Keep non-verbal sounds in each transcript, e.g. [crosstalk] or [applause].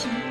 行。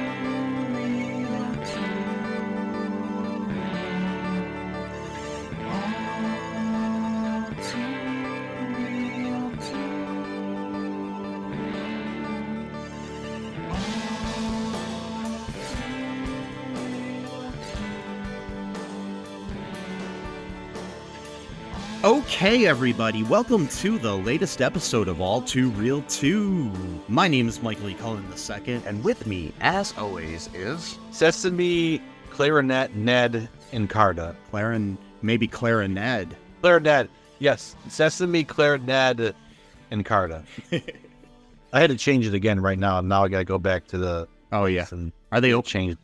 Okay, everybody, welcome to the latest episode of All Too Real 2. My name is Michael E. Cullen II, and with me, as always, is Sesame, Clarinet, Ned, and Carta. Clarin, maybe Clarinet. Clarinet, yes. Sesame, Clarinet, and Carta. [laughs] I had to change it again right now. Now I got to go back to the. Oh yeah, are they open? change?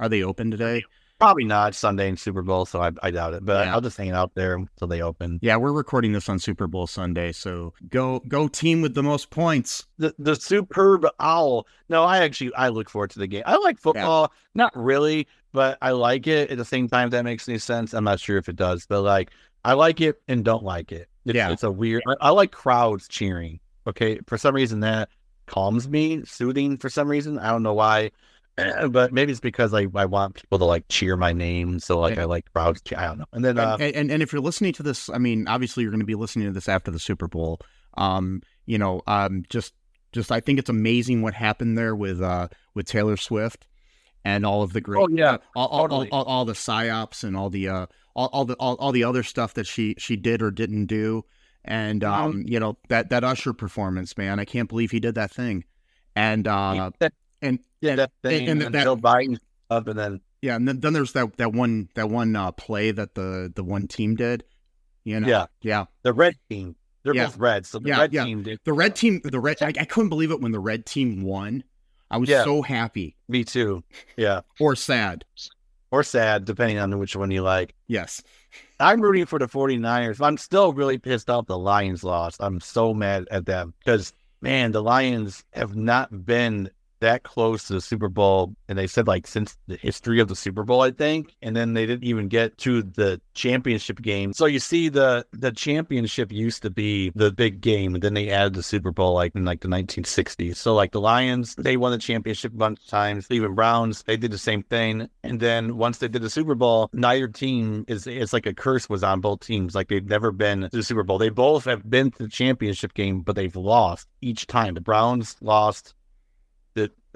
Are they open today? Probably not Sunday and Super Bowl, so I, I doubt it. But Yeah. I'll just hang out there until they open. Yeah, we're recording this on Super Bowl Sunday, so go go team with the most points. The the superb owl. No, I actually I look forward to the game. I like football, not really, but I like it. At the same time, if that makes any sense. I'm not sure if it does, but like I like it and don't like it. It's, Yeah. it's a weird. I, I like crowds cheering. Okay, for some reason that calms me, soothing. For some reason, I don't know why, [clears throat] but maybe it's because I I want people to like cheer my name. So like Yeah. I like crowds. Cheer. I don't know. And then uh, and, and and if you're listening to this, I mean, obviously you're going to be listening to this after the Super Bowl. Um, you know, um, just just I think it's amazing what happened there with uh with Taylor Swift and all of the great Oh, yeah, all, all, totally. all, all, all the psyops and all the uh all, all the all, all the other stuff that she she did or didn't do and Mm-hmm. um you know that that Usher performance man I can't believe he did that thing and uh that, and yeah, that thing, and and, that- Joe Biden up, and then yeah and then, then there's that that one that one uh play that the the one team did you know yeah, yeah the red team. They're Yeah. both red, so the Yeah, red yeah. team did. the red team the red I, I couldn't believe it when the red team won I was Yeah. so happy Me too. Yeah. [laughs] or sad or sad, depending on which one you like. yes I'm rooting for the 49ers. I'm still really pissed off the Lions lost. I'm so mad at them because, man, the Lions have not been that close to the Super Bowl. And they said, like, since the history of the Super Bowl, I think. And then they didn't even get to the championship game. So you see, the the championship used to be the big game. And then they added the Super Bowl, like, in like the 1960s. So, like, the Lions, they won the championship a bunch of times. Even Browns, they did the same thing. And then once they did the Super Bowl, neither team is it's like a curse was on both teams. Like they've never been to the Super Bowl. They both have been to the championship game, but they've lost each time. The Browns lost.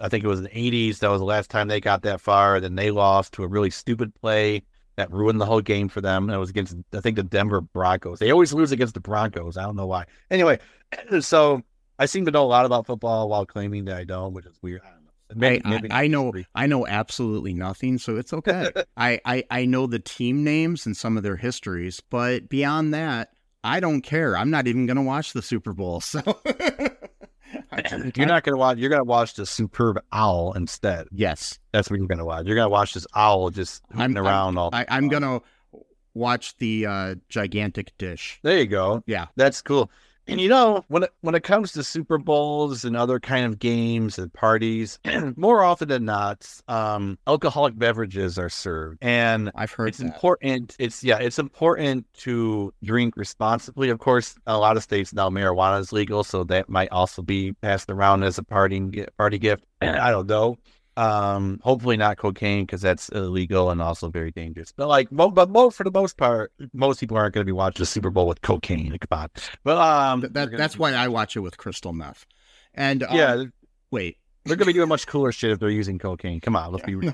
I think it was in the eighties. That was the last time they got that far. Then they lost to a really stupid play that ruined the whole game for them. And it was against I think the Denver Broncos. They always lose against the Broncos. I don't know why. Anyway, [clears throat] so I seem to know a lot about football while claiming that I don't, which is weird. I don't know. I, Maybe- I, maybe I know I know absolutely nothing, so it's okay. [laughs] I, I I know the team names and some of their histories, but beyond that, I don't care. I'm not even going to watch the Super Bowl. So [laughs] You're not gonna watch. You're gonna watch the superb owl instead. Yes, That's what you're gonna watch. You're gonna watch this owl just I'm- around all. I, I'm going to watch the uh, gigantic dish. There you go. Yeah. That's cool. And you know, when it when it comes to Super Bowls and other kind of games and parties, [clears throat] more often than not, um, alcoholic beverages are served, and I've heard it's that. important. It's yeah, it's important to drink responsibly. Of course, a lot of states now marijuana is legal, so that might also be passed around as a party party gift. [clears throat] I don't know. Um, hopefully not cocaine because that's illegal and also very dangerous. But like, mo- but mo- for the most part, most people aren't going to be watching the Super Bowl with cocaine. Like, come on. But um, that, that's why I watch it with crystal meth. And um, yeah, wait, they're going to be doing much cooler shit if they're using cocaine. Come on, let's be [laughs] real.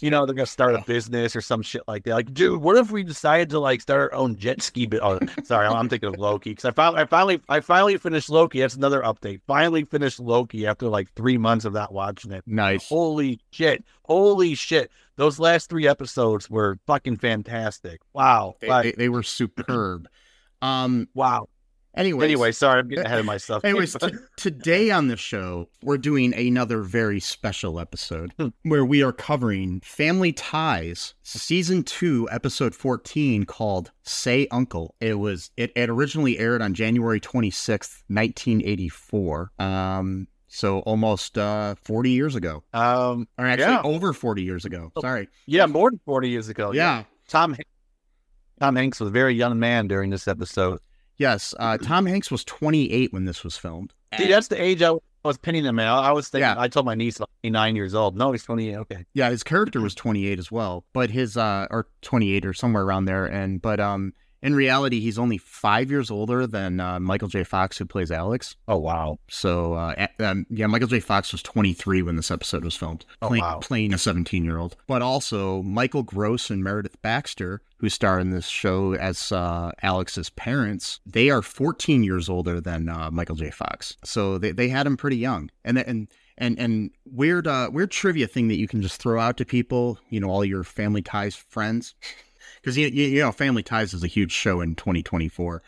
you know, they're gonna start a business or some shit like that. Like, dude, what if we decided to like start our own jet ski? But oh, sorry, I'm thinking of Loki because I finally, I finally, I finally finished Loki. That's another update. Finally finished Loki after like three months of not watching it. nice. Holy shit! Holy shit! Those last three episodes were fucking fantastic. Wow! They, Like, they, they were superb. [clears throat] Um. wow. Anyways, Anyway, sorry, I'm getting ahead of [laughs] myself. Anyways, [laughs] t- today on the show, we're doing another very special episode Hmm. where we are covering Family Ties, season two, episode 14, called Say Uncle. It was it, it originally aired on January 26th, 1984. Um, so almost uh 40 years ago. um, Or actually Yeah. over 40 years ago. Sorry. yeah, more than forty years ago. yeah. Tom. Han- Tom Hanks was a very young man during this episode. Yes. Uh, Tom Hanks was 28 when this was filmed. See, that's the age I was was pinning him out. I was thinking, Yeah. I told my niece, he's nine years old. No, he's 28. Okay. Yeah, his character was 28 as well, but his uh or 28 or somewhere around there and but um in reality he's only 5 years older than uh, Michael J. Fox who plays Alex. Oh, wow. So uh um, yeah, Michael J. Fox was 23 when this episode was filmed, Oh, wow. playing a 17-year-old. But also Michael Gross and Meredith Baxter, who star in this show as uh, Alex's parents, they are 14 years older than uh, Michael J. Fox. So they, they had him pretty young. And and and and weird uh, weird trivia thing that you can just throw out to people, you know, all your Family Ties friends, because you, you you know Family Ties is a huge show in 2024.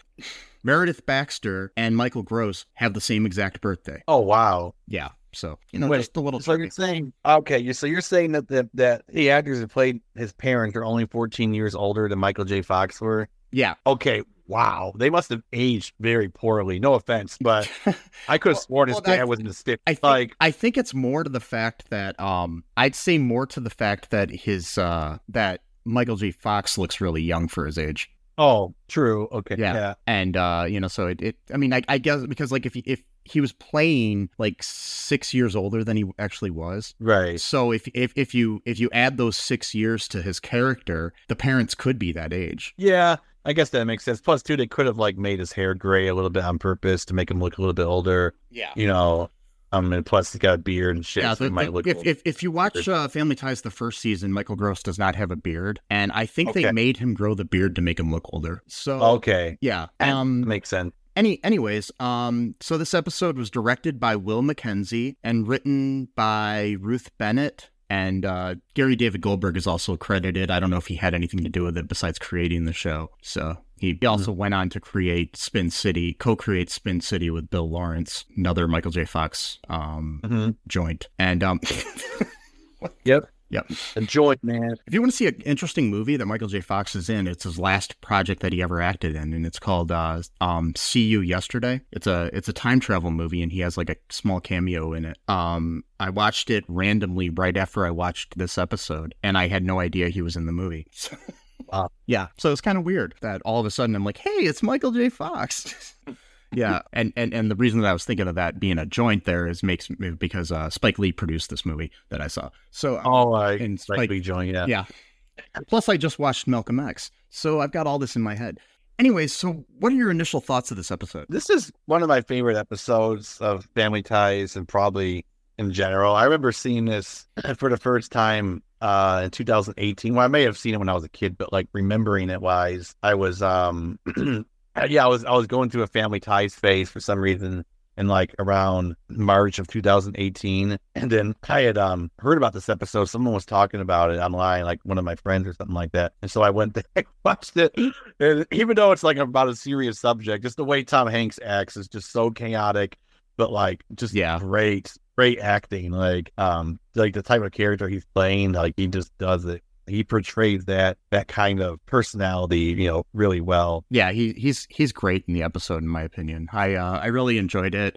Meredith Baxter and Michael Gross have the same exact birthday. Oh, wow. Yeah, so you know, Wait, just a little. So you're saying, okay, you so you're saying that the, that the actors who played his parents are only 14 years older than Michael J. Fox were? yeah, Okay, wow. They must have aged very poorly. No offense, but [laughs] I could have Well- sworn his well, dad was in the stiff. I think like, I think it's more to the fact that um I'd say more to the fact that his uh that Michael J. Fox looks really young for his age. oh, true. Okay, Yeah. yeah. And uh, you know, so it, it I mean I, I guess because like if he if he was playing like six years older than he actually was. right. So if if if you if you add those six years to his character, the parents could be that age. Yeah, I guess that makes sense. Plus, too, they could have like made his hair gray a little bit on purpose to make him look a little bit older. Yeah. You know, um, and plus he's got a beard and shit. Yeah, so the- he might look. if, if if you watch uh, Family Ties the first season, Michael Gross does not have a beard, and I think they made him grow the beard to make him look older. So okay, yeah, that um, makes sense. any anyways, um, so this episode was directed by Will Mackenzie and written by Ruth Bennett. And uh, Gary David Goldberg is also credited. I don't know if he had anything to do with it besides creating the show. So he he also went on to create Spin City, co-create Spin City with Bill Lawrence, another Michael J. Fox um, hmm joint. And um, [laughs] Yep. Yep. Enjoy, man. If you want to see an interesting movie that Michael J. Fox is in, it's his last project that he ever acted in, and it's called uh, um, "See You Yesterday." It's a it's a time travel movie, and he has like a small cameo in it. Um, I watched it randomly right after I watched this episode, and I had no idea he was in the movie. [laughs] Yeah, so it's kind of weird that all of a sudden I'm like, "Hey, it's Michael J. Fox." [laughs] yeah, and, and and the reason that I was thinking of that being a joint there is makes because uh, Spike Lee produced this movie that I saw. So um, Oh, I and Spike Spike- Lee joint. Yeah. yeah. Plus, I just watched Malcolm X, so I've got all this in my head. Anyways, so what are your initial thoughts of this episode? This is one of my favorite episodes of Family Ties and probably in general. I remember seeing this [clears throat] for the first time uh in 2018. Well, I may have seen it when I was a kid, but like remembering it wise, I was um [clears throat] yeah, I was I was going through a Family Ties phase for some reason in like around March of 2018. And then I had um heard about this episode. Someone was talking about it online, like one of my friends or something like that. And so I went [laughs] there, watched it. And even though it's like about a serious subject, just the way Tom Hanks acts is just so chaotic, but like just Yeah. great, great acting. Like um like the type of character he's playing, like he just does it. He portrays that that kind of personality, you know, really well. Yeah, he he's he's great in the episode, in my opinion. I uh, I really enjoyed it.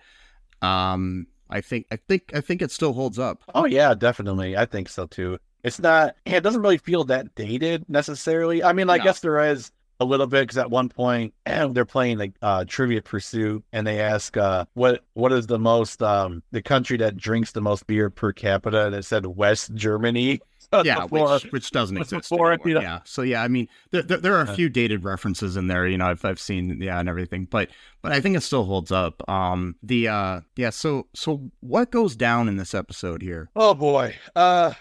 Um, I think I think I think it still holds up. Oh yeah, definitely. I think so too. It's not. yeah, It doesn't really feel that dated necessarily. I mean, I No. guess there is a little bit because at one point [clears throat] they're playing like uh, Trivia Pursuit, and they ask uh, what what is the most um, the country that drinks the most beer per capita, and it said West Germany. [laughs] Yeah, Before- which, which doesn't before exist anymore. you know. Yeah, so yeah, I mean, there, there, there are a Uh. few dated references in there. You know, I've I've seen yeah and everything, but but I think it still holds up. Um, the uh, yeah. So so what goes down in this episode here? Oh boy. Uh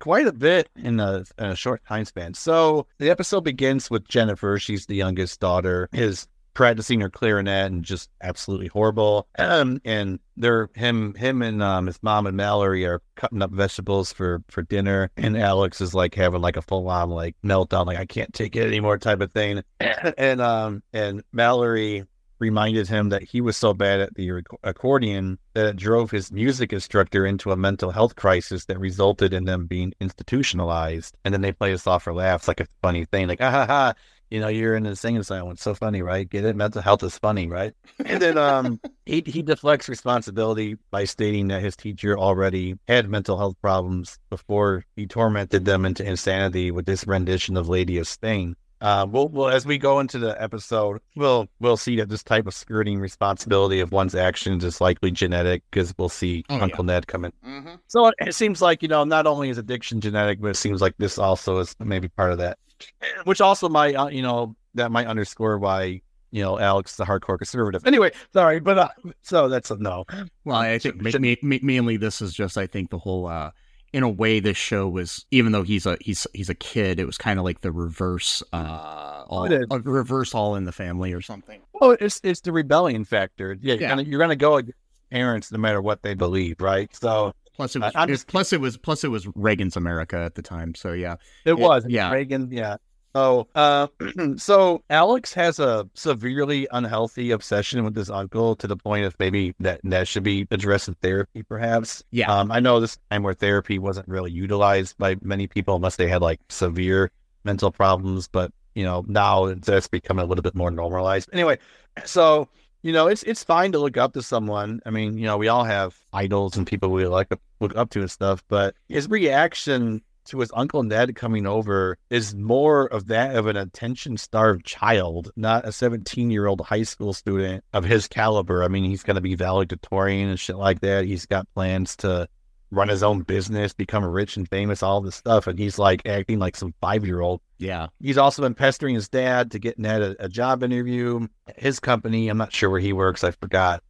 quite a bit in a, in a short time span. So the episode begins with Jennifer. She's the youngest daughter. Is practicing her clarinet and just absolutely horrible. Um, and they're him him and um his mom and Mallory are cutting up vegetables for for dinner. And Alex is like having like a full on like meltdown, like I can't take it anymore type of thing. [coughs] and um and Mallory reminded him that he was so bad at the accordion that it drove his music instructor into a mental health crisis that resulted in them being institutionalized. And then they play us off for laughs like a funny thing, like, ah ha ha, you know, you're in the singing asylum. It's so funny, right? Get it? Mental health is funny, right? And then um [laughs] he he deflects responsibility by stating that his teacher already had mental health problems before he tormented them into insanity with this rendition of Lady of Spain. Uh, we'll, we'll as we go into the episode, we'll we'll see that this type of skirting responsibility of one's actions is likely genetic because we'll see Oh, Uncle Ned coming. Mm-hmm. So it, seems like you know not only is addiction genetic, but it seems like this also is maybe part of that, which also might uh, you know that might underscore why you know Alex is a hardcore conservative. Anyway, sorry, but uh, so that's a no. Well, I think Should- ma- ma- mainly this is just I think the whole uh in a way this show was even though he's a he's he's a kid, it was kind of like the reverse uh all It a reverse all in the family or something. Oh, it's it's the rebellion factor. Yeah, you're Yeah. gonna you're gonna go against parents no matter what they believe, right? So Plus it was it- just- plus it was plus it was Reagan's America at the time. So yeah. it was yeah. Reagan, yeah. So, uh, [clears throat] so Alex has a severely unhealthy obsession with his uncle to the point of maybe that that should be addressed in therapy, perhaps. Yeah. Um, I know this time where therapy wasn't really utilized by many people unless they had like severe mental problems, but you know now it's that's becoming a little bit more normalized. Anyway, [clears throat] so you know it's it's fine to look up to someone. I mean, you know, we all have idols and people we like to look up to and stuff, but his reaction to his uncle Ned coming over is more of that of an attention starved child, not a 17 year old high school student of his caliber. I mean, he's going to be valedictorian and shit like that. He's got plans to run his own business, become rich and famous, all this stuff. And he's like acting like some five year old. Yeah. He's also been pestering his dad to get Ned a, a job interview. His company, I'm not sure where he works. I forgot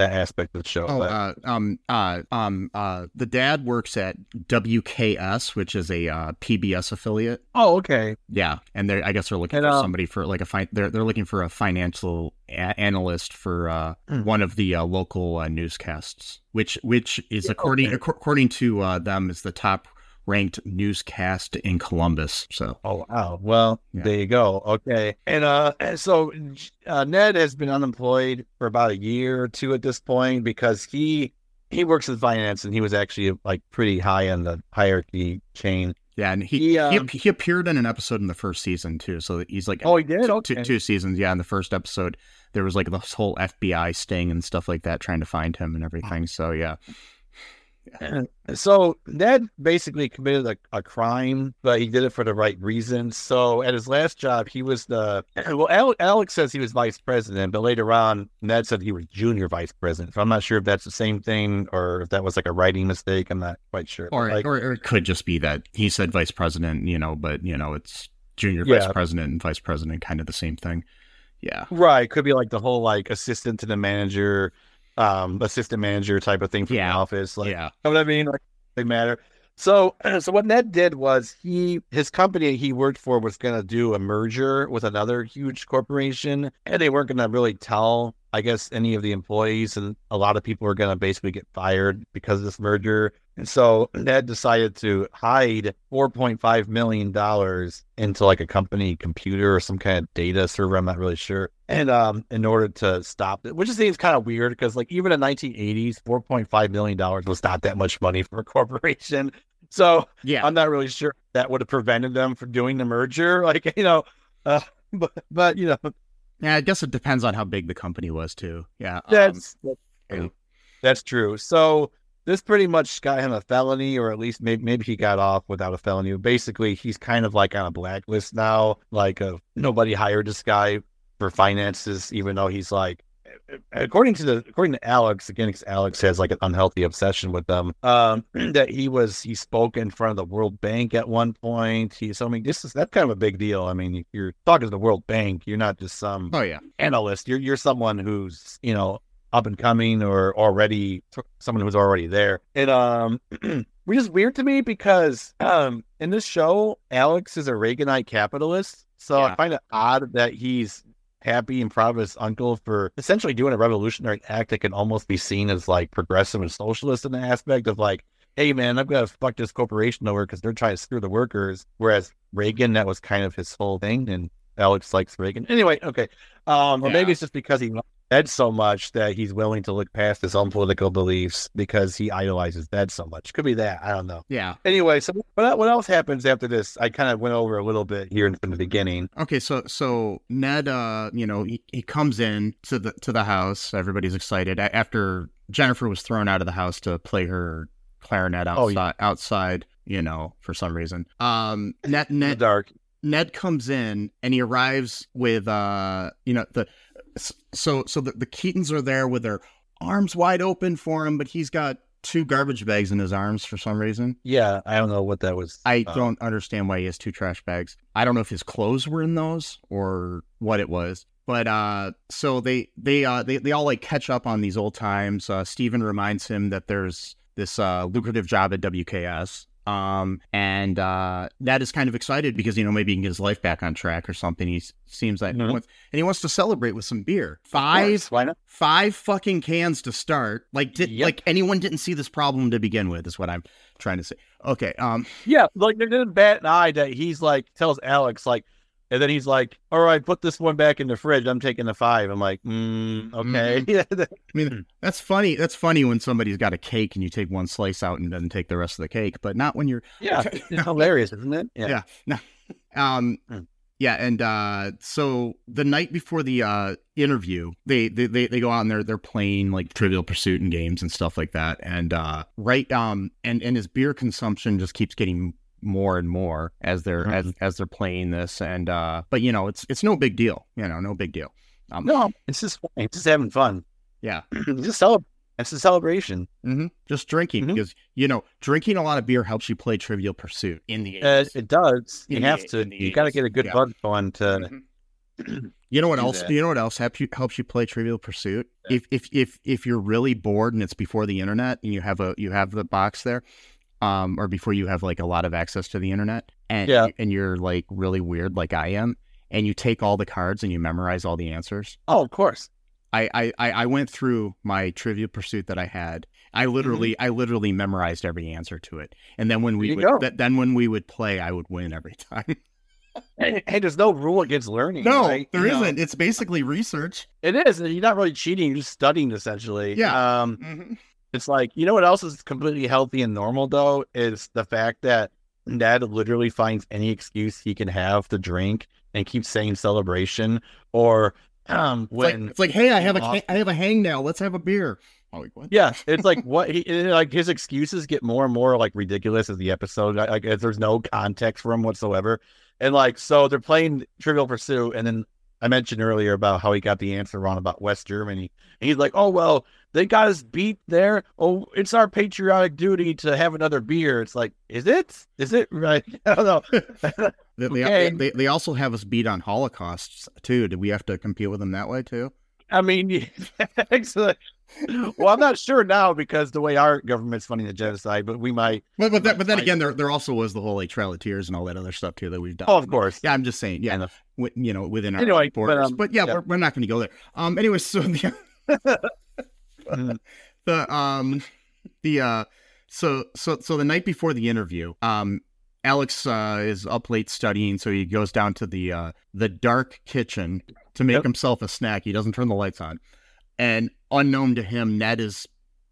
that that aspect of the show. Oh, but- uh, um, uh, um, uh, the dad works at WKS, which is a uh, PBS affiliate. oh, okay. Yeah, and they are I guess they're looking And, for uh, somebody for like a fi- they're they're looking for a financial a- analyst for uh, Hmm. one of the uh, local uh, newscasts, which which is according okay. acco- according to uh, them is the top ranked newscast in Columbus. So Oh wow. Well, Yeah. there you go. Okay. And uh so uh, Ned has been unemployed for about a year or two at this point because he he works in finance and he was actually like pretty high on the hierarchy chain. yeah, and he He, he, um, he appeared in an episode in the first season too. So he's like Oh, he did? Okay. two, two seasons. Yeah, in the first episode there was like this whole FBI sting and stuff like that, trying to find him and everything. So yeah, [laughs] So Ned basically committed a, a crime, but he did it for the right reasons. So at his last job, he was the [clears throat] well. Al- Alex says he was vice president, but later on, Ned said he was junior vice president. So I'm not sure if that's the same thing or if that was like a writing mistake. I'm not quite sure. Or, like, or or it could just be that he said vice president, you know, but you know it's junior Yeah. vice president and vice president, kind of the same thing. Yeah. Right. Could be like the whole like assistant to the manager, um, assistant manager type of thing from Yeah. the office. Like, yeah. know what I mean? Like they matter. So, [clears throat] so what Ned did was he his company he worked for was going to do a merger with another huge corporation, and they weren't going to really tell, I guess, any of the employees, and a lot of people were going to basically get fired because of this merger. And so Ned decided to hide four point five million dollars into like a company computer or some kind of data server. I'm not really sure. And um, in order to stop it, which seems kind of weird because like even in 1980s, 4.5 million dollars was not that much money for a corporation. [laughs] So Yeah. I'm not really sure that would have prevented them from doing the merger. [laughs] Like you know, uh, but but you know yeah. I guess it depends on how big the company was too. Yeah. um, that's that's true. That's true. So this pretty much got him a felony, or at least maybe maybe he got off without a felony. Basically, he's kind of like on a blacklist now. Like, uh, nobody hired this guy for finances, even though he's like, according to the according to Alex again, 'cause Alex has like an unhealthy obsession with them. Um, [clears throat] that he was he spoke in front of the World Bank at one point. He so I mean this is that's kind of a big deal. I mean, if you're talking to the World Bank, you're not just some oh yeah. analyst. You're you're someone who's you know up and coming or already someone who's already there. And um, [clears throat] which is weird to me because um in this show, Alex is a Reaganite capitalist, so I find it odd that he's happy and proud of his uncle for essentially doing a revolutionary act that can almost be seen as like progressive and socialist in the aspect of like. Hey man, I'm gonna fuck this corporation over because they're trying to screw the workers. Whereas Reagan, that was kind of his whole thing, and Alex likes Reagan. Anyway, okay. Um, or maybe it's just because he Ed so much that he's willing to look past his own political beliefs because he idolizes Ed so much. Could be that. I don't know. Yeah. Anyway, so what, what else happens after this? I kind of went over a little bit here in the beginning. Okay, so so Ned, uh, you know, he, he comes in to the to the house. Everybody's excited after Jennifer was thrown out of the house to play her clarinet Oh, outside. yeah. Outside, you know, for some reason. Um, Ned Ned dark. Ned comes in and he arrives with uh you know the so so the, the Keatons are there with their arms wide open for him, but he's got two garbage bags in his arms for some reason. Yeah, I don't know what that was. I uh, don't understand why he has two trash bags. I don't know if his clothes were in those or what it was. But uh so they they uh they, they all like catch up on these old times. Uh Steven reminds him that there's this uh lucrative job at WKS. Um and uh Ned is kind of excited because you know maybe he can get his life back on track or something. He seems like he Mhm. wants, and he wants to celebrate with some beer. Five course, Why not? five fucking cans to start. Like did Yep. like anyone didn't see this problem to begin with is what I'm trying to say. Okay, um Yeah, like they didn't bat an eye that he's like tells Alex like, and then he's like, "All right, put this one back in the fridge. I'm taking the five. I'm like, mm, okay. I mean, [laughs] that's funny. That's funny when somebody's got a cake and you take one slice out and then take the rest of the cake, but not when you're. yeah, [laughs] it's hilarious, isn't it? Yeah. No. Um. Mm. Yeah, and uh, so the night before the uh, interview, they, they they they go out and they're they're playing like Trivial Pursuit and games and stuff like that, and uh, right um and and his beer consumption just keeps getting more and more as they're as Mhm. as they're playing this, and uh, but you know it's it's no big deal, you know, no big deal. Um, No, it's just. It's just having fun. yeah, [clears throat] It's just celebrate. It's a celebration. hmm Just drinking Mhm. because you know drinking a lot of beer helps you play Trivial Pursuit in the Uh, it does. In You have to. You got to get a good yeah. bug going to. Mhm. [clears throat] You know what else? that. You know what else helps you helps you play Trivial Pursuit? If if if if you're really bored and it's before the internet and you have a you have the box there, um, or before you have like a lot of access to the internet, and Yeah. and you're like really weird like I am, and you take all the cards and you memorize all the answers. Oh, of course. I, I, I went through my trivia pursuit that I had. I literally I literally memorized every answer to it. And then when we would th- then when we would play, I would win every time. [laughs] Hey, hey, there's no rule against learning. no, right? there not It's basically research. It is. You're not really cheating. You're just studying essentially. Yeah. Um, Mhm. It's like, you know what else is completely healthy and normal though is the fact that Ned literally finds any excuse he can have to drink and keeps saying celebration or um It's like, when it's like, hey, I have a. I have a hang now. Let's have a beer. Oh, like, what? yeah, it's like what [laughs] he like his excuses get more and more like ridiculous as the episode like like, as there's no context for him whatsoever. And like so they're playing Trivial Pursuit and then I mentioned earlier about how he got the answer wrong about West Germany. And he's like, "Oh well, they got us beat there. Oh, it's our patriotic duty to have another beer." It's like, is it? Is it right? [laughs] I don't know. [laughs] They, they, Okay. they, they also have us beat on Holocausts too. Do we have to compete with them that way too? I mean, [laughs] excellent. Well, I'm not sure now because the way our government's funding the genocide, but we might. But but, that, but then again, there there also was the whole like Trail of Tears and all that other stuff too that we've done. Oh, of course. Yeah, I'm just saying. Yeah, you know, within our Anyway, borders. But, um, yeah, yeah. We're, we're not going to go there. Um. Anyway, so the. The um the uh so so so the night before the interview, um, Alex uh, is up late studying, so he goes down to the uh the dark kitchen to make Yep. himself a snack. He doesn't turn the lights on, and unknown to him, Ned is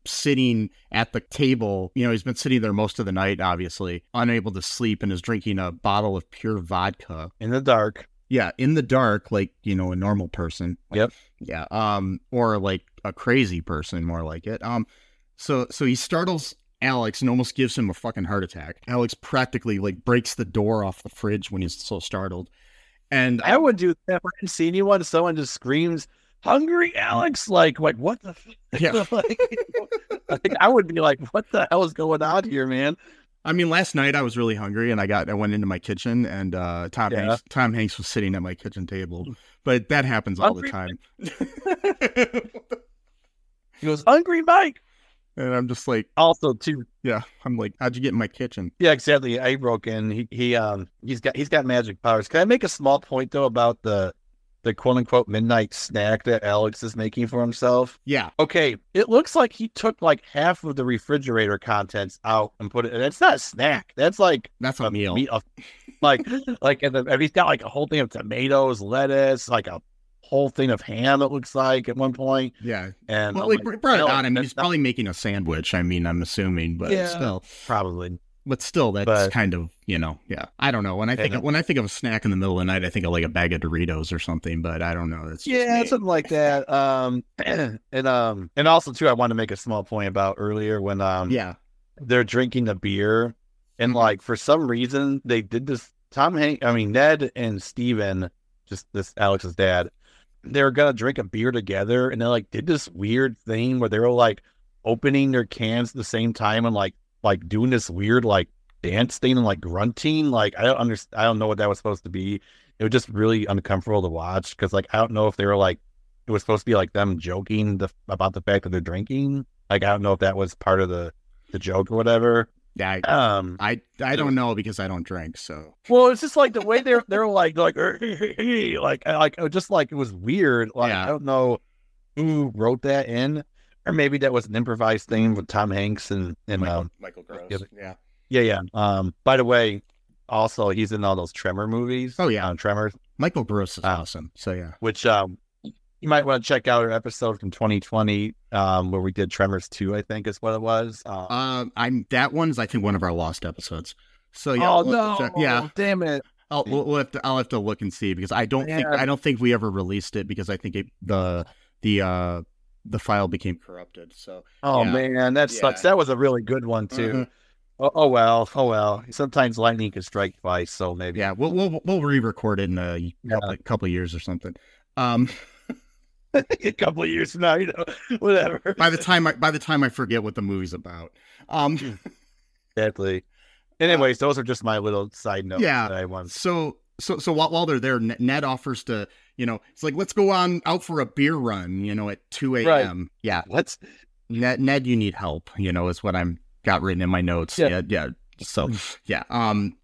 sitting at the table. You know, he's been sitting there most of the night, obviously, unable to sleep, and is drinking a bottle of pure vodka. In the dark. Yeah, in the dark, like you know, a normal person. Yep. Yeah. Um, or like a crazy person, more like it. Um, so so he startles Alex and almost gives him a fucking heart attack. Alex practically like breaks the door off the fridge when he's so startled. And I would do that. I didn't see anyone, someone just screams, "Hungry Alex!" Like, like what the? F-? Yeah. [laughs] like, [laughs] like, I would be like, "What the hell is going on here, man?" I mean, last night I was really hungry, and I got I went into my kitchen, and uh, Tom Yeah. Hanks Tom Hanks was sitting at my kitchen table. But that happens all the time. [laughs] He goes, "Hungry Mike." and I'm just like, Also, too, yeah, I'm like, how'd you get in my kitchen? Yeah, exactly. I broke in. He he um he's got he's got magic powers. Can I make a small point though about the the quote unquote midnight snack that Alex is making for himself? Yeah, Okay, it looks like he took like half of the refrigerator contents out and put it. And it's not a snack. That's like that's a, a meal. meat of like [laughs] like and, the, and he's got like a whole thing of tomatoes, lettuce, like a whole thing of ham. It looks like at one point. Yeah, And well, like, like, brought it on. I mean, he's not- probably making a sandwich. I mean, I'm assuming, but Yeah. still, probably but still, that's But- kind of you know, yeah. I don't know. When I think of, when I think of a snack in the middle of the night, I think of like a bag of Doritos or something. But I don't know. That's Yeah, me. something like that. Um, [clears throat] and um, and also too, I want to make a small point about earlier when um yeah, they're drinking the beer, and Mhm. like for some reason they did this Tom Hank, I mean Ned and Steven, just this Alex's dad, they're gonna drink a beer together, and they like did this weird thing where they were like opening their cans at the same time and like like doing this weird like dance thing and like grunting. Like I don't understand. I don't know what that was supposed to be. It was just really uncomfortable to watch because like I don't know if they were like it was supposed to be like them joking the, about the fact that they're drinking. Like I don't know if that was part of the the joke or whatever. Yeah, I, Um, I I don't know because I don't drink. So well, it's just like the way they're they're like like [laughs] like like just like it was weird. Like Yeah. I don't know who wrote that in, or maybe that was an improvised thing with Tom Hanks and and Michael, um, Michael Gross. yeah. Yeah. yeah yeah. Um, by the way, also he's in all those Tremor movies. Oh, yeah. uh, Tremors, Michael Gross is Ah. awesome. So yeah. which um you might want to check out our episode from 2020 um where we did Tremors 2, I think is what it was. Uh, Um, I'm that one's I think one of our lost episodes. So yeah. oh no! so- yeah. damn it! I'll we'll, have to I'll have to look and see because I don't think I don't think we ever released it because I think it, the the uh the file became corrupted. So Oh Yeah. man, that sucks. That was a really good one too. Mhm. Oh, oh well, oh well. Sometimes lightning can strike twice, so maybe. yeah, we'll we'll we'll re-record it in a couple, couple years or something. Um, [laughs] a couple of years from now, you know, [laughs] whatever. by the time I by the time I forget what the movie's about. Um, exactly. Anyways, those are just my little side notes. Yeah. that I want. so so so while, while they're there, Ned offers to you know it's like let's go on out for a beer run. You know at two a.m. Yeah, Let's. Ned, Ned, you need help. You know, is what I'm got written in my notes. Yeah. Yeah, yeah. So, yeah. Um,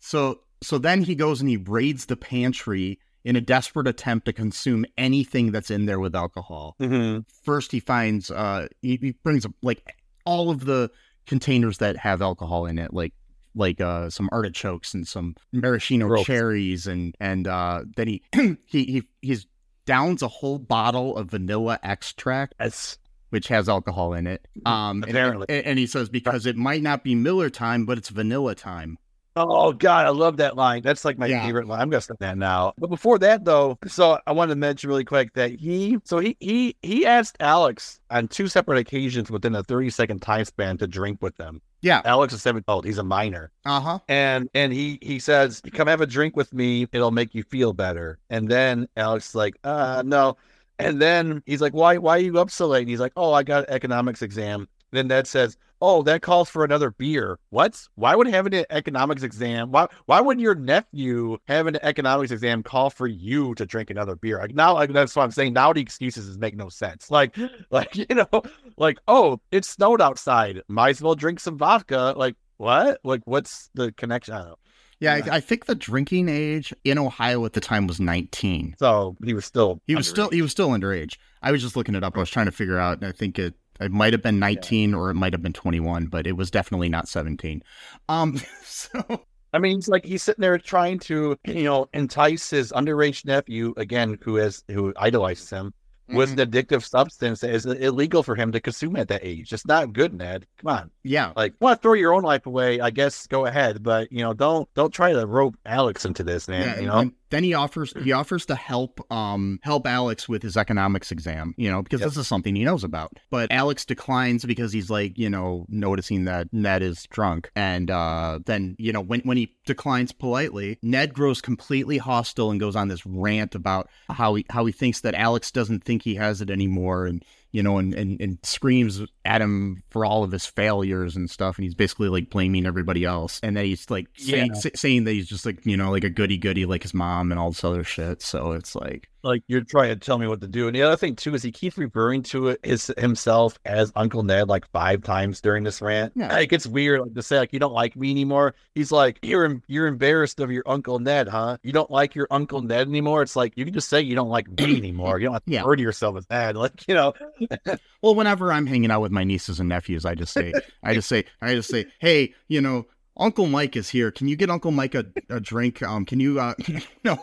so so then he goes and he raids the pantry in a desperate attempt to consume anything that's in there with alcohol. Mhm. First, he finds uh, he, he brings like all of the containers that have alcohol in it, like like uh some artichokes and some maraschino cherries and and uh then he [clears throat] he he he's downs a whole bottle of vanilla extract That's which has alcohol in it. Um, and- Apparently. and, and he says because it might not be Miller time, but it's vanilla time. Oh God, I love that line. That's like my Yeah. favorite line. I'm gonna say that now. But before that, though, so I wanted to mention really quick that he, so he he he asked Alex on two separate occasions within a 30 second time span to drink with them. Yeah. Alex is seven old. He's a minor, Uh huh. and and he he says, "Come have a drink with me. It'll make you feel better." And then Alex is like, "Uh, no." And then he's like, "Why why are you up so late?" And he's like, "Oh, I got an economics exam." Then Ned says, "Oh, that calls for another beer." What? Why would having an economics exam? Why why would your nephew having an economics exam call for you to drink another beer? Like now, like that's what I'm saying. Now the excuses make no sense. [laughs] Like like you know, like oh, it snowed outside. Might as well drink some vodka. Like what? Like what's the connection? I don't know. Yeah, Yeah. I, I think the drinking age in Ohio at the time was 19. So he was still He was still he was still underage. I was just looking it up. I was trying to figure out. and I think it it might have been 19 or it might have been 21, but it was definitely not 17. Um, [laughs] so I mean, he's like he's sitting there trying to, you know, entice his underage nephew again, who has who idolizes him, with Mm-hmm. an addictive substance that is illegal for him to consume at that age. It's not good, Ned. Come on, yeah, like, want to throw your own life away? I guess go ahead, but you know, don't don't try to rope Alex into this, man. yeah. you know, and then he offers he offers to help um help Alex with his economics exam. You know, because Yep. this is something he knows about. But Alex declines because he's like you know noticing that Ned is drunk, and uh then you know when when he declines politely, Ned grows completely hostile and goes on this rant about how he how he thinks that Alex doesn't think he has it anymore, and you know, and, and, and screams at him for all of his failures and stuff. And he's basically like blaming everybody else. And then he's like saying, Yeah. sa- saying that he's just like, you know, like a goody goody like his mom and all this other shit. So it's like, like you're trying to tell me what to do. And the other thing too is he keeps referring to it his himself as Uncle Ned like five times during this rant. Yeah. Like it's weird like, to say like you don't like me anymore. He's like you're you're embarrassed of your Uncle Ned, huh? You don't like your Uncle Ned anymore. It's like you can just say you don't like me anymore. You don't have to Yeah. refer to yourself as Ned. [laughs] Like you know, [laughs] well, whenever I'm hanging out with my nieces and nephews, I just say, I just say, I just say, hey, you know, Uncle Mike is here. Can you get Uncle Mike a, a drink? Um, can you, uh, [laughs] no,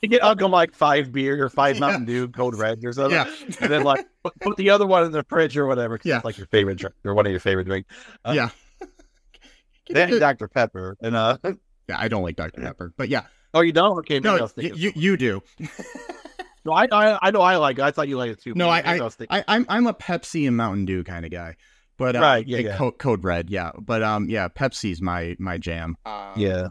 you get Uncle Mike five beer or five Yeah. Mountain Dew, Code Red or something. yeah, And then like [laughs] put, put the other one in the fridge or whatever. Yeah. it's like your favorite drink or one of your favorite drinks. Uh, yeah. Then Dr Pepper and uh. [laughs] yeah, I don't like Dr. Pepper, but yeah, Oh, you don't? Okay, I no, y- you, you do. [laughs] No, I, I I know I like it. I thought you liked it too. No, I- was thinking- I, I'm I'm a Pepsi and Mountain Dew kind of guy, but uh, Right, yeah, yeah. Co- Code Red, yeah. But um, yeah, Pepsi's my my jam. Um, yeah.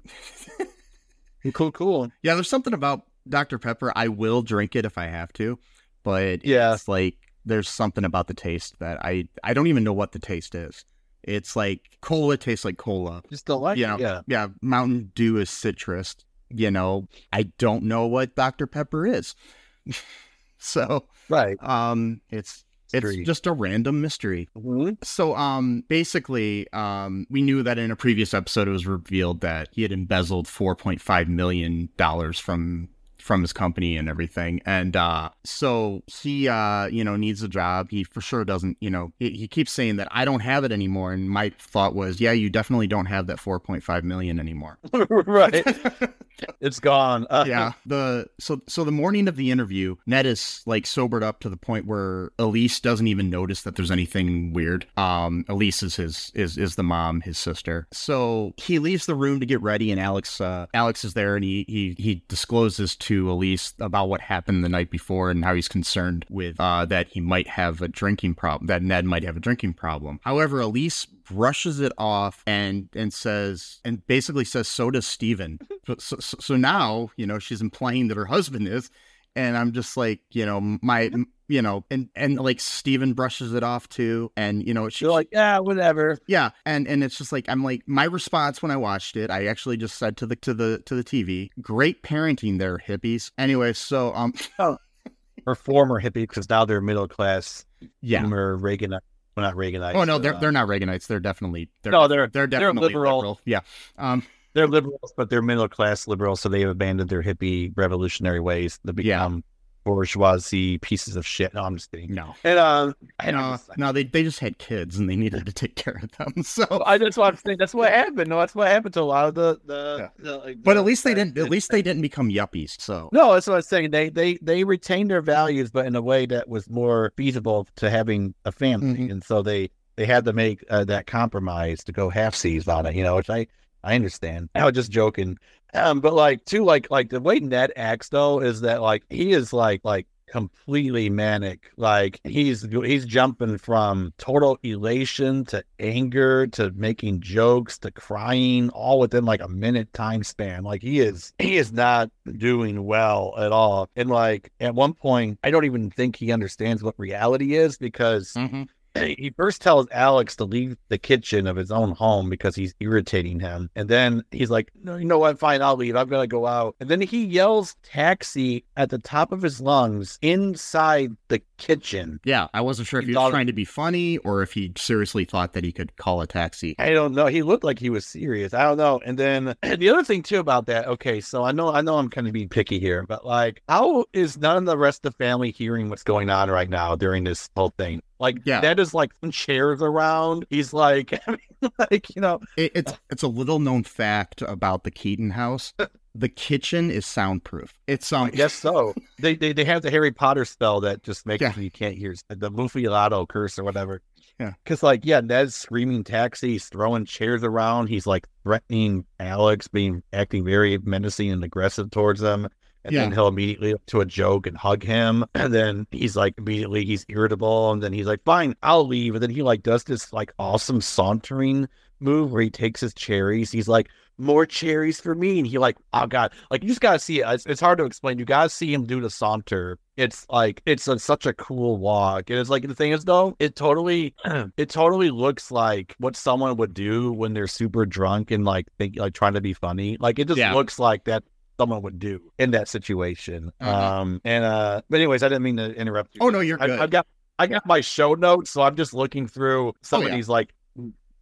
Cool, cool. Yeah, there's something about Dr. Pepper. I will drink it if I have to, but Yeah. it's like there's something about the taste that I I don't even know what the taste is. It's like cola tastes like cola. Just don't like Yeah. it. Yeah. Yeah, Mountain Dew is citrus. You know, I don't know what Dr. Pepper is. [laughs] so, Right. um it's it's just a random mystery. Mhm. So um basically um we knew that in a previous episode it was revealed that he had embezzled 4.5 million dollars from from his company and everything. And uh so he uh you know needs a job. He for sure doesn't you know he, he keeps saying that I don't have it anymore. And my thought was yeah you definitely don't have that 4.5 million anymore. [laughs] Right. [laughs] It's gone. Uh, yeah. The so so the morning of the interview ned is like sobered up to the point where elyse doesn't even notice that there's anything weird. Um elyse is his is is the mom his sister. So he leaves the room to get ready and alex uh alex is there and he he he discloses to elyse about what happened the night before and how he's concerned with uh that he might have a drinking problem that ned might have a drinking problem. However elyse brushes it off and and says and basically says so does steven. [laughs] So, so, so now you know she's implying that her husband is and i'm just like you know my you know and and like steven brushes it off too and you know she, You're like, yeah, whatever. yeah and and it's just like i'm like my response when i watched it i actually just said to the to the to the tv great parenting there hippies anyway so um [laughs] Or former hippie, because now they're middle class. yeah Boomer Reagan. Well, not Reaganites. oh no they're uh, they're not reaganites they're definitely they're no, they're they're definitely liberal. liberal. yeah um they're liberals, but they're middle class liberals, so they've abandoned their hippie revolutionary ways to Yeah. become bourgeoisie pieces of shit. No, I'm just kidding. no And um, and no, no, they, they just had kids and they needed to take care of them. [laughs] So, I that's what I'm saying. That's what happened. No, that's what happened to a lot of the the. the, like, but the- at least they didn't. At least they didn't become yuppies. So, No, that's what I'm saying. They they they retained their values, but in a way that was more feasible to having a family, Mhm. and so they they had to make uh, that compromise to go half seas on it. You know, which I I understand. I was just joking, um, but like too, like like the way Ned acts though is that like he is like like completely manic. Like he's he's jumping from total elation to anger to making jokes to crying all within like a minute time span. Like he is he is not doing well at all. And like at one point I don't even think he understands what reality is because Mhm. He first tells Alex to leave the kitchen of his own home because he's irritating him. And then he's like, no, you know what? Fine, I'll leave. I'm going to go out. And then he yells taxi at the top of his lungs inside the kitchen. yeah, I wasn't sure if he He was trying to be funny or if he seriously thought that he could call a taxi. I don't know. He looked like he was serious. I don't know. And then [clears throat] the other thing too about that. Okay, so I know I know I'm kind of being picky here, but like, how is none of the rest of the family hearing what's going on right now during this whole thing? Like, Yeah. Ned is like some chairs around. He's like, I [laughs] mean, like you know, It, it's it's a little known fact about the Keaton house. The kitchen is soundproof. It's um I guess so. [laughs] They, they they have the Harry Potter spell that just makes Yeah. you can't hear the Muffliato curse or whatever. Yeah. Because like yeah, Ned's screaming taxi, he's throwing chairs around, he's like threatening Alex, being acting very menacing and aggressive towards them. And then he'll immediately to a joke and hug him. [clears throat] And then he's like immediately he's irritable. And then he's like, fine, I'll leave. And then he like does this like awesome sauntering move where he takes his cherries. He's like, more cherries for me. And he like, oh god, like you just gotta see it. It's, it's hard to explain. You gotta see him do the saunter. It's like it's a, such a cool walk. And it's like the thing is though, it totally, [clears throat] it totally looks like what someone would do when they're super drunk and like think like trying to be funny. Like it just Yeah. looks like that someone would do in that situation. Uh-huh. Um and uh but anyways, I didn't mean to interrupt you. Oh, no, you're I, good. I've got I got my show notes, so I'm just looking through some Oh, of yeah. these like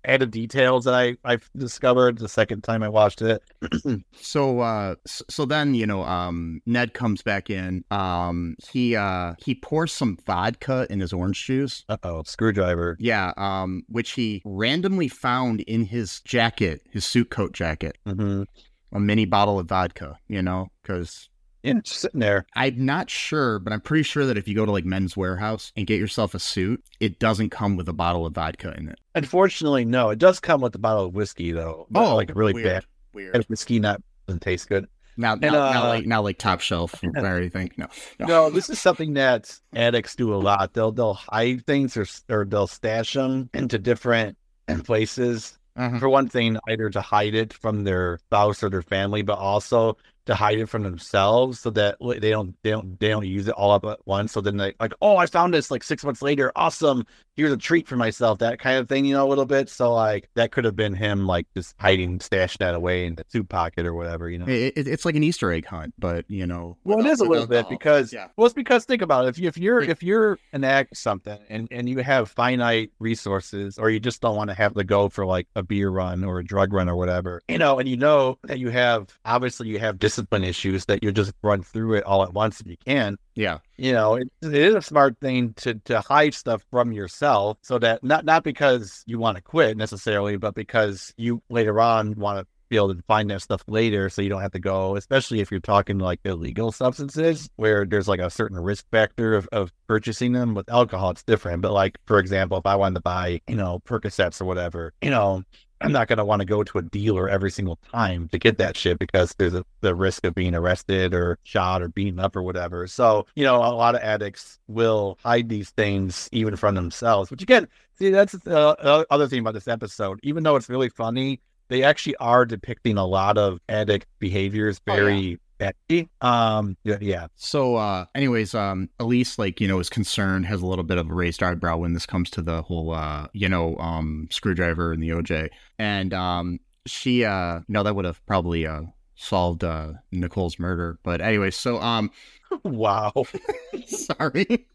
added details that I I've discovered the second time I watched it. [clears throat] so uh so then you know um Ned comes back in um he uh he pours some vodka in his orange juice Uh oh, screwdriver. yeah um which he randomly found in his jacket his suit coat jacket hmm a mini bottle of vodka you know because Yeah, just sitting there. I'm not sure, but I'm pretty sure that if you go to like Men's Wearhouse and get yourself a suit, it doesn't come with a bottle of vodka in it. Unfortunately, no. It does come with a bottle of whiskey though. Oh, like really weird, bad. Weird. And whiskey not doesn't taste good. Now, now, And, now, uh, like now, like top shelf [laughs] or everything. No, no. No, this is something that addicts do a lot. They'll they'll hide things or or they'll stash them into different places Uh-huh. for one thing, either to hide it from their spouse or their family, but also to hide it from themselves so that they don't they don't they don't use it all up at once. So then they like, oh, I found this like six months later. Awesome. Here's a treat for myself. That kind of thing, you know, a little bit. So like that could have been him like just hiding, stashing that away in the suit pocket or whatever, you know. It, it- it's like an Easter egg hunt, but you know. Well, it is a little bit because yeah. well, it's because think about it. If you if you're if you're an act something and and you have finite resources, or you just don't want to have to go for like a beer run or a drug run or whatever, you know, and you know that you have obviously you have discipline issues that you just run through it all at once if you can. Yeah. You know, it, it is a smart thing to to hide stuff from yourself so that not not because you want to quit necessarily, but because you later on want to be able to find that stuff later so you don't have to go, especially if you're talking like illegal substances where there's like a certain risk factor of, of purchasing them. With alcohol, it's different. But like, for example, if I wanted to buy, you know, Percocets or whatever, you know, I'm not going to want to go to a dealer every single time to get that shit because there's a, the risk of being arrested or shot or beaten up or whatever. So, you know, a lot of addicts will hide these things even from themselves, which again, see, that's the uh, other thing about this episode. Even though it's really funny, they actually are depicting a lot of addict behaviors Oh, yeah. Badly. Um, yeah, yeah. So, uh, anyways, um, Elyse, like, you know, is concerned, has a little bit of a raised eyebrow when this comes to the whole, uh, you know, um, screwdriver and the OJ. And, um, she, uh, you know, that would have probably, uh, solved, uh, Nicole's murder. But anyway, so, um, [laughs] Wow. [laughs] sorry.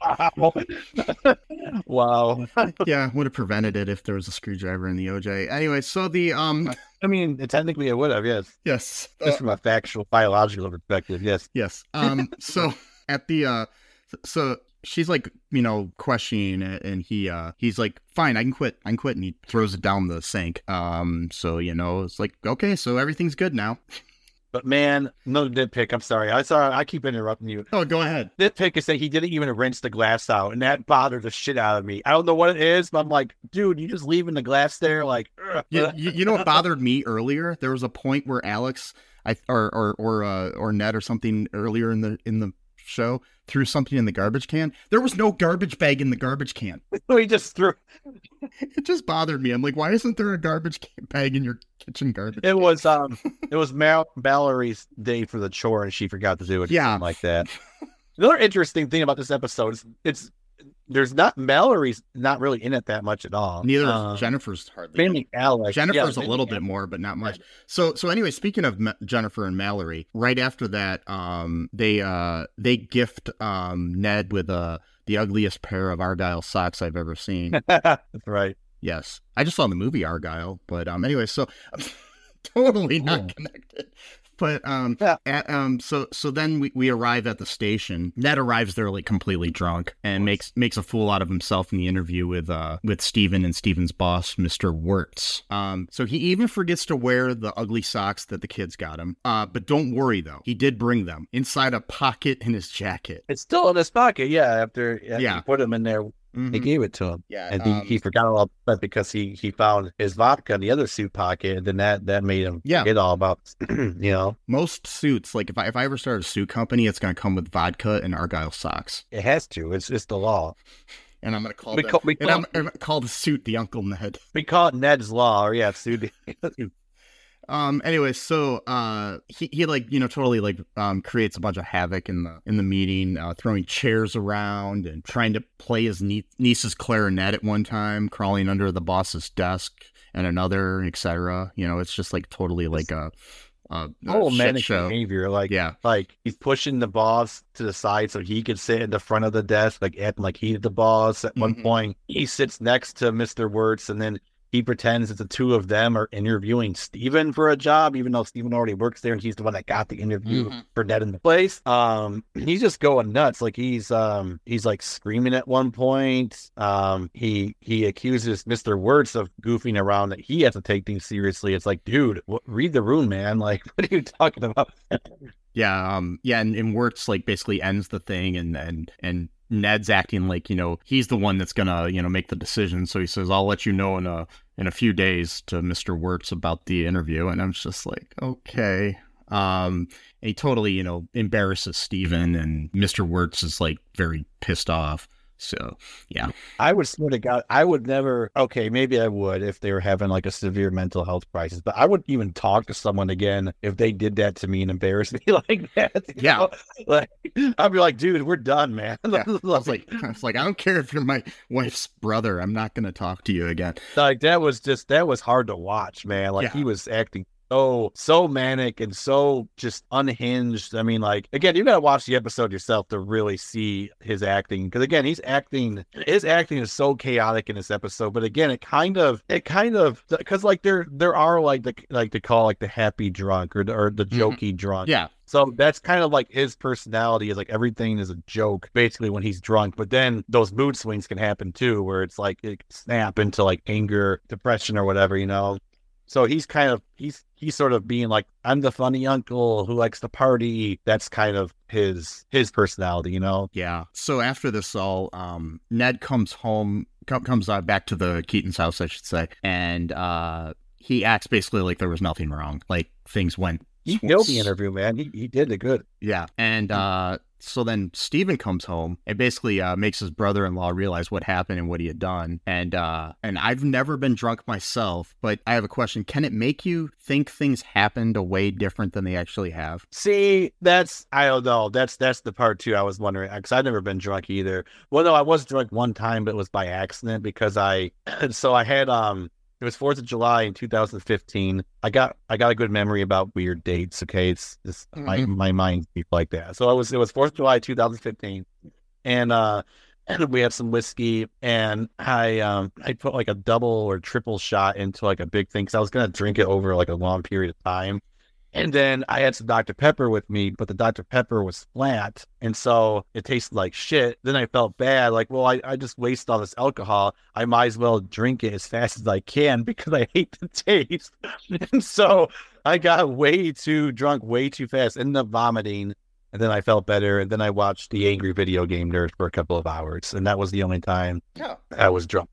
Wow. wow. [laughs] yeah, would have prevented it if there was a screwdriver in the OJ. Anyway, so the, um, I mean, technically it would have, yes. yes. uh, Just from a factual, biological perspective, yes. Yes. Um. [laughs] So at the uh, so she's like, you know, questioning it, and he uh, he's like, fine, I can quit, I can quit, and he throws it down the sink. Um. So you know, it's like, okay, so everything's good now. But man, another nitpick. I'm sorry. I sorry. I keep interrupting you. Oh, go ahead. Nitpick is that he didn't even rinse the glass out, and that bothered the shit out of me. I don't know what it is, but I'm like, dude, you just leaving the glass there, like. [laughs] You, you, you know what bothered me earlier? There was a point where Alex, I or or or uh, or Ned or something earlier in the in the show threw something in the garbage can. There was no garbage bag in the garbage can. [laughs] he just threw. [laughs] It just bothered me. I'm like, why isn't there a garbage can [laughs] bag in your kitchen garbage? It was um, it was Mal- Valerie's day for the chore, and she forgot to do it. Yeah. like that. Another interesting thing about this episode is it's there's not Mallory's not really in it that much at all. Neither Uh, is Jennifer's hardly. mainly Alex. Jennifer's Yeah, a little bit more, but not much. So so anyway, speaking of Ma- Jennifer and Mallory, right after that, um, they uh they gift um Ned with uh the ugliest pair of Argyle socks I've ever seen. [laughs] That's right. yes, I just saw the movie Argylle, but um anyway, so [laughs] totally not Ooh. connected. But um, Yeah. at, um, so so then we, we arrive at the station. Ned arrives there like completely drunk and makes makes a fool out of himself in the interview with uh with Steven and Steven's boss, Mister Wirtz. Um, so he even forgets to wear the ugly socks that the kids got him. Uh, but don't worry though, he did bring them inside a pocket in his jacket. It's still in his pocket. Yeah, after yeah, Yeah. he put them in there, they Mhm. gave it to him, Yeah, and um, he, he forgot all about because he he found his vodka in the other suit pocket, and then that that made him Yeah. forget all about [clears throat] you know most suits like if I if I ever start a suit company, it's gonna come with vodka and Argyle socks, it has to. It's it's the law. and I'm gonna call We them- call, we, call, I'm, I'm call the suit the Uncle Ned. we call it Ned's law, or yeah, suit. [laughs] [laughs] Um. Anyway, so uh, he he like you know totally like um creates a bunch of havoc in the in the meeting, uh, throwing chairs around and trying to play his nie- niece's clarinet at one time, crawling under the boss's desk and another, etc. You know, it's just like totally like a, a, a oh, manic show. behavior. Like Yeah. like he's pushing the boss to the side so he could sit in the front of the desk, like acting like he's the boss. At one Mhm. point, he sits next to Mister Wirtz, and then he pretends that the two of them are interviewing Steven for a job, even though Steven already works there and he's the one that got the interview Mhm. for Ned in the place. Um, [clears throat] he's just going nuts. Like he's um he's like screaming at one point. Um, he he accuses Mister Wirtz of goofing around that he has to take things seriously. It's like, dude, what, read the room, man. [laughs] Like, what are you talking about? Yeah, um, yeah, and, and Wirtz like basically ends the thing, and and and Ned's acting like you know he's the one that's gonna you know make the decision. So he says, "I'll let you know in a in a few days" to Mister Wirtz about the interview, and I'm just like, okay. Um, he totally you know embarrasses Steven, and Mister Wirtz is like very pissed off. So yeah, I would swear to God, I would never. Okay, maybe I would if they were having like a severe mental health crisis, but I wouldn't even talk to someone again if they did that to me and embarrassed me [laughs] like that. Yeah. know? like I'd be like, dude, we're done, man. [laughs] Yeah. I was like, [laughs] I was like, I don't care if you're my wife's brother. I'm not going to talk to you again. like that was just that was hard to watch, man. Like Yeah. he was acting so so manic and so just unhinged. I mean, like again, you gotta watch the episode yourself to really see his acting. Because again, he's acting his acting is so chaotic in this episode. But again, it kind of it kind of because like there there are like the like to call like the happy drunk or the, or the Mhm. jokey drunk. Yeah, So that's kind of like his personality is like everything is a joke basically when he's drunk. But then those mood swings can happen too, where it's like it snap into like anger, depression, or whatever, you know. So he's kind of he's he's sort of being like I'm the funny uncle who likes to party. That's kind of his his personality, you know. yeah. So after this all, um, Ned comes home, com- comes uh, back to the Keaton's house, I should say, and uh, he acts basically like there was nothing wrong, like things went. He killed the interview, man. He he did it good. Yeah, and uh, so then Steven comes home and basically uh, makes his brother-in-law realize what happened and what he had done. And uh, and I've never been drunk myself, but I have a question: Can it make you think things happened a way different than they actually have? See, that's I don't know. That's that's the part too. I was wondering because I've never been drunk either. Well, no, I was drunk one time, but it was by accident because I. [clears throat] So I had um, it was Fourth of July in 2015. I got I got a good memory about weird dates. Okay, it's just my Mhm. my mind like that. So it was it was Fourth of July 2015, and uh, and [clears throat] we had some whiskey, and I um I put like a double or triple shot into like a big thing because I was gonna drink it over like a long period of time. And then I had some Dr. Pepper with me, but the Dr. Pepper was flat. And so it tasted like shit. Then I felt bad. Like, well, I, I just wasted all this alcohol. I might as well drink it as fast as I can [laughs] because I hate the taste. [laughs] and so I got way too drunk, way too fast, ended up vomiting. And then I felt better. And then I watched the Angry Video Game Nerd for a couple of hours. And that was the only time Yeah, I was drunk.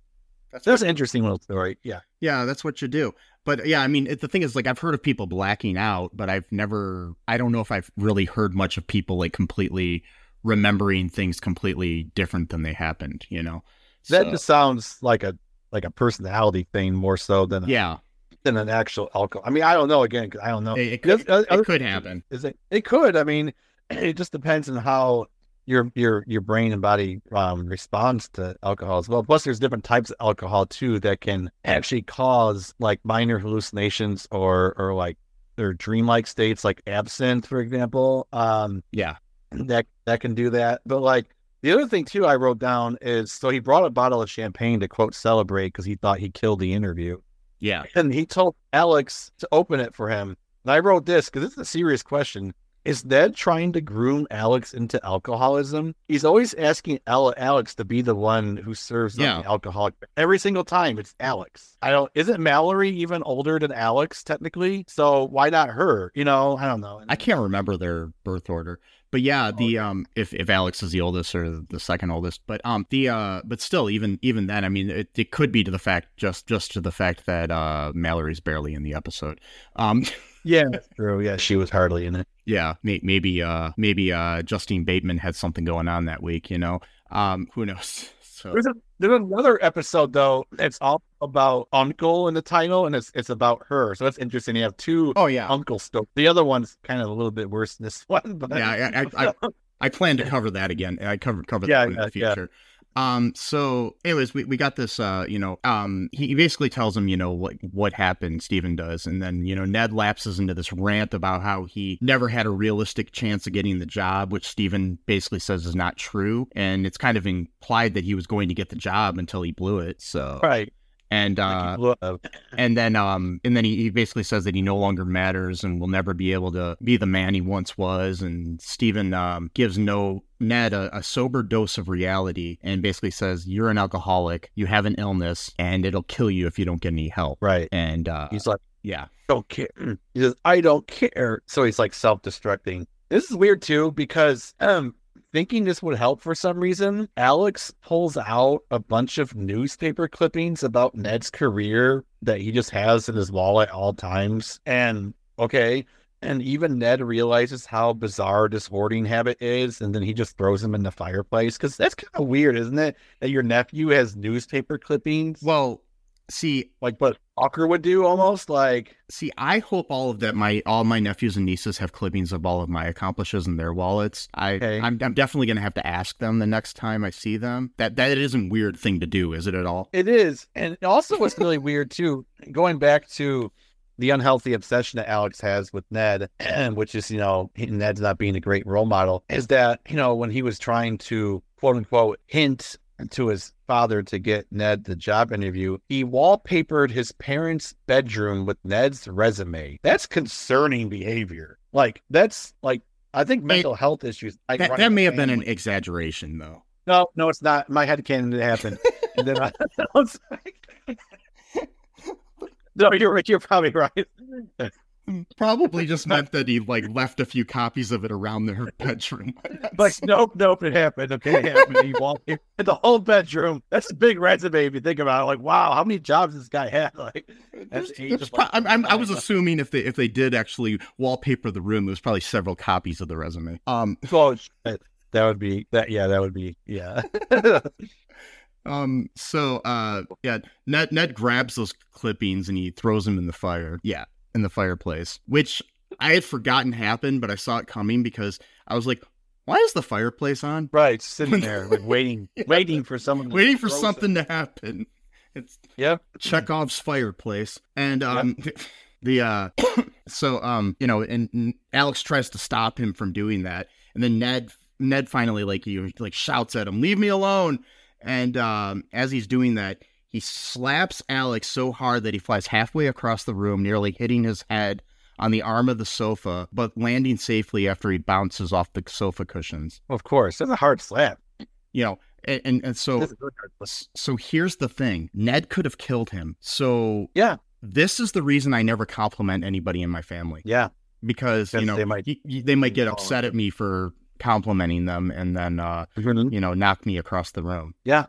That's That was an interesting little story. Yeah. yeah, that's what you do. But yeah, I mean, it, the thing is, like, I've heard of people blacking out, but I've never, I don't know if I've really heard much of people like completely remembering things completely different than they happened. You know, That So, just sounds like a like a personality thing more so than a yeah, than an actual alcohol. I mean, I don't know. Again, 'cause I don't know. it, it could, uh, it could happen. Is it? It could. I mean, [clears throat] it just depends on how your your your brain and body um, responds to alcohol as well. Plus, there's different types of alcohol too that can actually cause like minor hallucinations or or like their dreamlike states, like absinthe, for example. Um, Yeah, that that can do that. But like the other thing too, I wrote down is so he brought a bottle of champagne to quote celebrate because he thought he killed the interview yeah, and he told Alex to open it for him. And I wrote this because this is a serious question. Is Ned trying to groom Alex into alcoholism? He's always asking Al- Alex to be the one who serves Yeah. the alcoholic. Every single time it's Alex. I don't isn't Mallory even older than Alex technically? So why not her? You know, I don't know. I can't remember their birth order, but yeah, the um, if if Alex is the oldest or the second oldest, but um, the uh, but still, even even then, I mean, it, it could be to the fact just just to the fact that uh, Mallory's barely in the episode. Um, [laughs] yeah, that's true. Yeah, she was hardly in it. Yeah, may, maybe uh, maybe uh, Justine Bateman had something going on that week, you know. Um, who knows? [laughs] So There's a there's another episode though. It's all about uncle in the title, and it's it's about her. So that's interesting. You have two oh yeah, uncle story. The other one's kind of a little bit worse than this [laughs] one, but Yeah, I- I- I plan to cover that again. I cover cover Yeah, that in the future. yeah. Um. So, anyways, we, we got this. Uh. You know. Um. He, he basically tells him, you know, what what happened. Steven does, and then you know Ned lapses into this rant about how he never had a realistic chance of getting the job, which Steven basically says is not true, and it's kind of implied that he was going to get the job until he blew it. So, right. and uh, and then um and then he, he basically says that he no longer matters and will never be able to be the man he once was and Steven um gives no Ned a, a sober dose of reality and basically says you're an alcoholic you have an illness and it'll kill you if you don't get any help right. and uh He's like, yeah don't care. [clears throat] He says, I don't care. So he's like self-destructing. This is weird too because um thinking this would help for some reason, Alex pulls out a bunch of newspaper clippings about Ned's career that he just has in his wallet at all times. And okay, and even Ned realizes how bizarre this hoarding habit is, and then he just throws them in the fireplace because that's kind of weird, isn't it? That your nephew has newspaper clippings, Well, see, like what Walker would do, almost like. see, I hope all of that my all my nephews and nieces have clippings of all of my accomplishes in their wallets. I Okay. I'm, I'm definitely gonna have to ask them the next time I see them. That that isn't weird thing to do, is it at all? It is. And also what's really weird too, going back to the unhealthy obsession that Alex has with Ned, [clears throat] which is, you know, Ned's not being a great role model, is that, you know, when he was trying to quote unquote hint to his father to get Ned the job interview, he wallpapered his parents' bedroom with Ned's resume. That's concerning behavior. Like that's like I think mental health issues. Like That, that may have been an exaggeration, though. No, no, it's not. My head can't happen. [laughs] and then I, [laughs] I was like, No, you're. You're probably right. [laughs] Probably just meant that he like left a few copies of it around their bedroom. But nope, nope, it happened. Okay, it happened. He walked in the whole bedroom. That's a big resume if you think about it. Like, wow, how many jobs this guy had? [laughs] Like, There's- That's there's pro- like, I'm, I'm, I was assuming if they if they did actually wallpaper the room, it was probably several copies of the resume. Um, so that would be that. Yeah, that would be. Yeah. [laughs] um. So, uh, yeah. Ned Ned grabs those clippings and he throws them in the fire. Yeah, in the fireplace, which I had forgotten happened, but I saw it coming because I was like, "Why is the fireplace on?" right, sitting [laughs] there, like waiting, [laughs] waiting for someone, to Waiting for something to happen. It's Yep. Chekhov's fireplace, and um, [laughs] the uh, [coughs] so um, you know, and, and Alex tries to stop him from doing that, and then Ned Ned finally like he like shouts at him, "Leave me alone!" And um, as he's doing that, he slaps Alex so hard that he flies halfway across the room, nearly hitting his head on the arm of the sofa, but landing safely after he bounces off the sofa cushions. Of course, that's a hard slap. You know, and and, and so That's a really hard slap. so here's the thing Ned could have killed him. So, Yeah. this is the reason I never compliment anybody in my family Yeah, because, you know, they might- they might get upset at me for complimenting them and then, uh, you know, knock me across the room. yeah.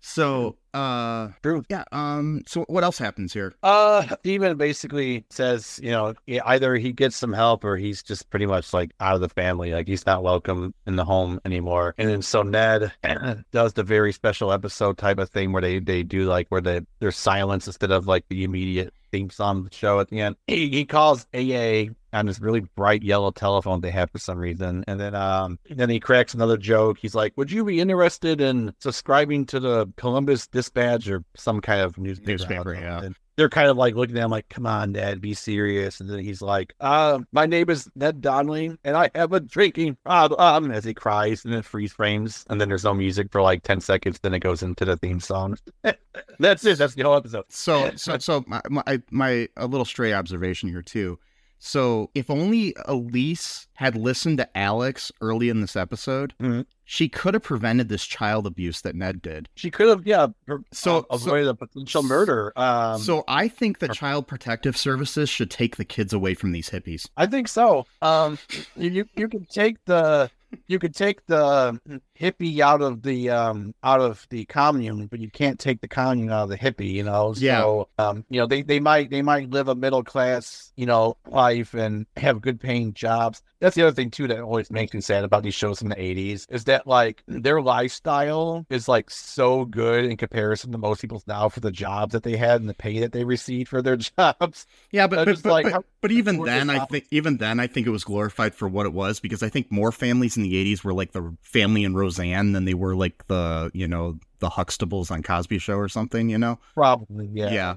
So, uh, True. yeah. Um, so what else happens here? Uh, Steven basically says, you know, either he gets some help or he's just pretty much like out of the family. Like he's not welcome in the home anymore. And then so Ned [clears throat] does the very special episode type of thing where they, they do like where they, there's silence instead of like the immediate theme song of the show at the end. He, he calls AA on this really bright yellow telephone they have for some reason. And then um then he cracks another joke. He's like, Would you be interested in subscribing to the Columbus Dispatch or some kind of newspaper? Newspaper, outlet?" yeah. They're kind of like looking at him like, Come on, Dad, be serious. And then he's like, uh, my name is Ned Donnelly and I have a drinking problem as he cries and then freeze frames. And then there's no music for like 10 seconds. Then it goes into the theme song. [laughs] That's it. That's the whole episode. So, so, so my, my, my, a little stray observation here too. So, if only Elyse had listened to Alex early in this episode, Mhm. she could have prevented this child abuse that Ned did. She could have, yeah, So- uh, so- avoided a potential murder. Um, so, I think the or- Child Protective Services should take the kids away from these hippies. I think so. Um, you you, you could take the you could take the hippie out of the um out of the commune, but you can't take the commune out of the hippie. You know. Yeah. So um, you know they they might they might live a middle class you know life and have good paying jobs. That's the other thing too that always makes me sad about these shows from the '80s is that like their lifestyle is like so good in comparison to most people's now for the jobs that they had and the pay that they received for their [laughs] jobs. Yeah, but but, just but, like, but, but even then, I think even then, I think it was glorified for what it was because I think more families in the '80s were like the family in Roseanne than they were like the you know the Huxtables on Cosby Show or something. You know. Probably, yeah. Yeah.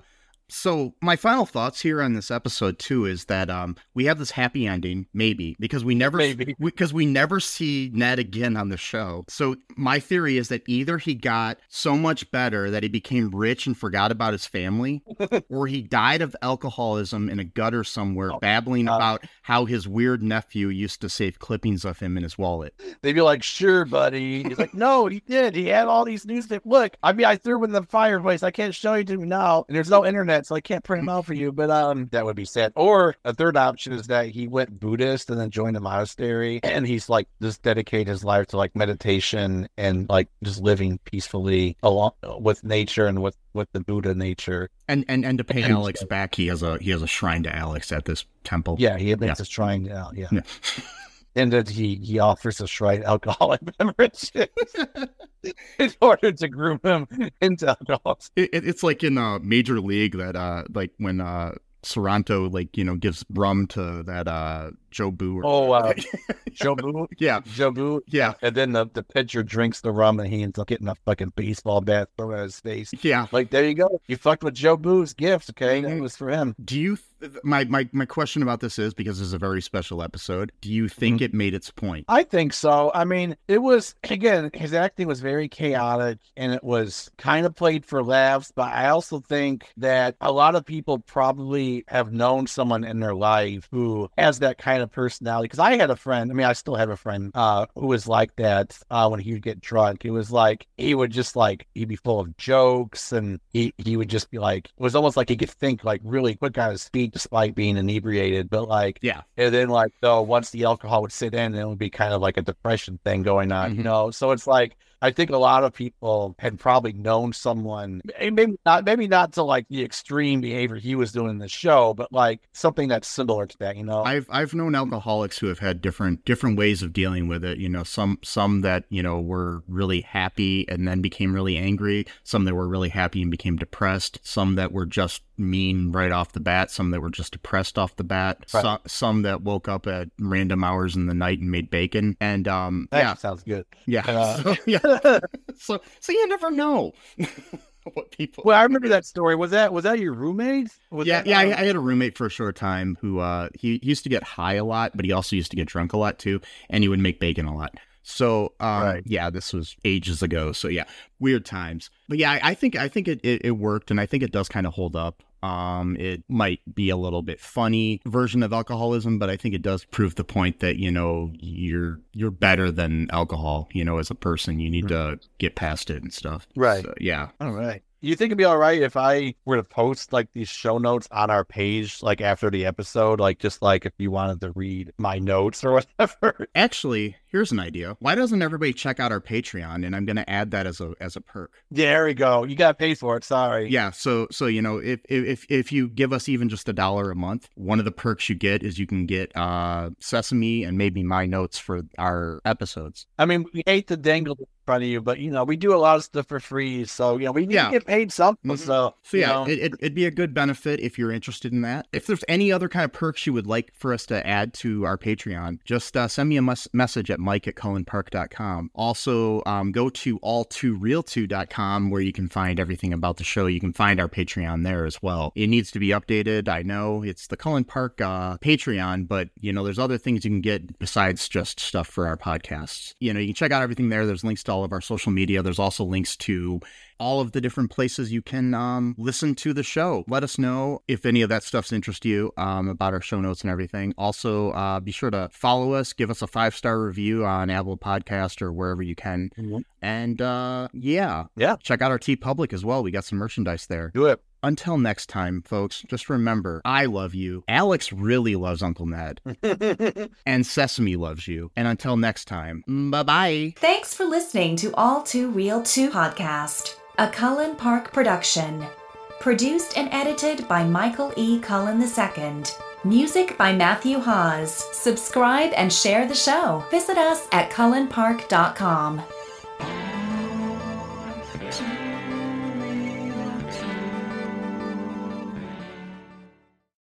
So my final thoughts here on this episode too is that um we have this happy ending maybe because we never because we, never see Ned again on the show. So my theory is that either he got so much better that he became rich and forgot about his family, [laughs] or he died of alcoholism in a gutter somewhere, Oh, babbling God. about how his weird nephew used to save clippings of him in his wallet. They'd be like, sure, buddy. He's like, no, he did. He had all these newspapers. Look, I mean, I threw them in the fireplace. I can't show you to me now. And there's no internet format, so I can't print them out for you. But um, that would be sad. Or a third option is that he went Buddhist and then joined a monastery, and he's like just dedicate his life to like meditation and like just living peacefully along with nature and with with the Buddha nature. And and and to pay And- Alex back, he has a he has a shrine to Alex at this temple. Yeah, he makes Yeah. us trying out. Yeah. Yeah. And then he, he offers us right alcoholic [laughs] beverages in order to groom him into alcohol. It, it- it's like in uh, Major League that uh like when uh Sorrento like you know gives rum to that uh Jobu. Or, Oh, uh, [laughs] Jobu, yeah, Jobu, yeah, and then the, the pitcher drinks the rum and he ends up getting a fucking baseball bat thrown at his face. yeah. Like there you go, you fucked with Jobu's gift. Okay, that Mhm. was for him. Do you? Th- my my my question about this is because this is a very special episode. Do you think Mm-hmm. it made its point? I think so. I mean, it was again, his acting was very chaotic and it was kind of played for laughs, but I also think that a lot of people probably have known someone in their life who has that kind of personality. Because I had a friend, I mean, I still have a friend uh, who was like that uh, when he would get drunk. It was like he would just like he'd be full of jokes and he he would just be like it was almost like he could think like really quick on his feet despite being inebriated. But like Yeah, and then, like, though, once the alcohol would sit in, it would be kind of like a depression thing going on, Mhm. you know? So it's like, I think a lot of people had probably known someone, maybe not, maybe not to like the extreme behavior he was doing in the show, but like something that's similar to that, you know? I've I've known alcoholics who have had different different ways of dealing with it. You know, some some that you know were really happy and then became really angry. Some that were really happy and became depressed. Some that were just mean right off the bat. Some that were just depressed off the bat. Right. Some some that woke up at random hours in the night and made bacon. And um, that yeah, sounds good. yeah, Uh, [laughs] so, yeah. [laughs] [laughs] So so you never know [laughs] what people. well, I remember that story. Was that was that your roommate? Was yeah, yeah. I, I had a roommate for a short time who uh he, he used to get high a lot, but he also used to get drunk a lot too, and he would make bacon a lot. So um, Right. yeah, this was ages ago. So yeah, weird times. But yeah, I, I think I think it, it, it worked, and I think it does kind of hold up. Um, it might be a little bit funny version of alcoholism, but I think it does prove the point that you know you're you're better than alcohol. You know, as a person, you need to get past it and stuff. Right. So, yeah. All right. You think it'd be all right if I were to post like these show notes on our page, like after the episode, like just like if you wanted to read my notes or [laughs] whatever? Actually, here's an idea. Why doesn't everybody check out our Patreon? And I'm going to add that as a as a perk. there we go. You got to pay for it. Sorry. Yeah, so so you know, if if if you give us even just a dollar a month, one of the perks you get is you can get uh Sesame and maybe my notes for our episodes. I mean, we hate to dangle in front of you, but you know, we do a lot of stuff for free. So, you know, we need Yeah. to get paid something. Mhm. So, So you yeah, know, it, it, it'd be a good benefit if you're interested in that. If there's any other kind of perks you would like for us to add to our Patreon, just uh, send me a mes- message at mike at cullenpark.com. Also, um, go to all2reeltoo.com where you can find everything about the show. You can find our Patreon there as well. It needs to be updated. I know it's the Cullen Park uh, Patreon, but you know, there's other things you can get besides just stuff for our podcasts. You know, you can check out everything there. There's links to all of our social media. There's also links to all of the different places you can um, listen to the show. Let us know if any of that stuff's interest you um, about our show notes and everything. Also, uh, be sure to follow us, give us a five star review on Apple Podcast or wherever you can. Mhm. And uh, yeah, Yeah. check out our TeePublic as well. We got some merchandise there. do it. Until next time, folks, just remember I love you. Alex really loves Uncle Ned, [laughs] and Sesame loves you. And until next time, bye bye. Thanks for listening to All Too Real 2 podcast, a Cullen Park production. Produced and edited by Michael E. Cullen II. Music by Matthew Haase. Subscribe and share the show. Visit us at cullenpark.com.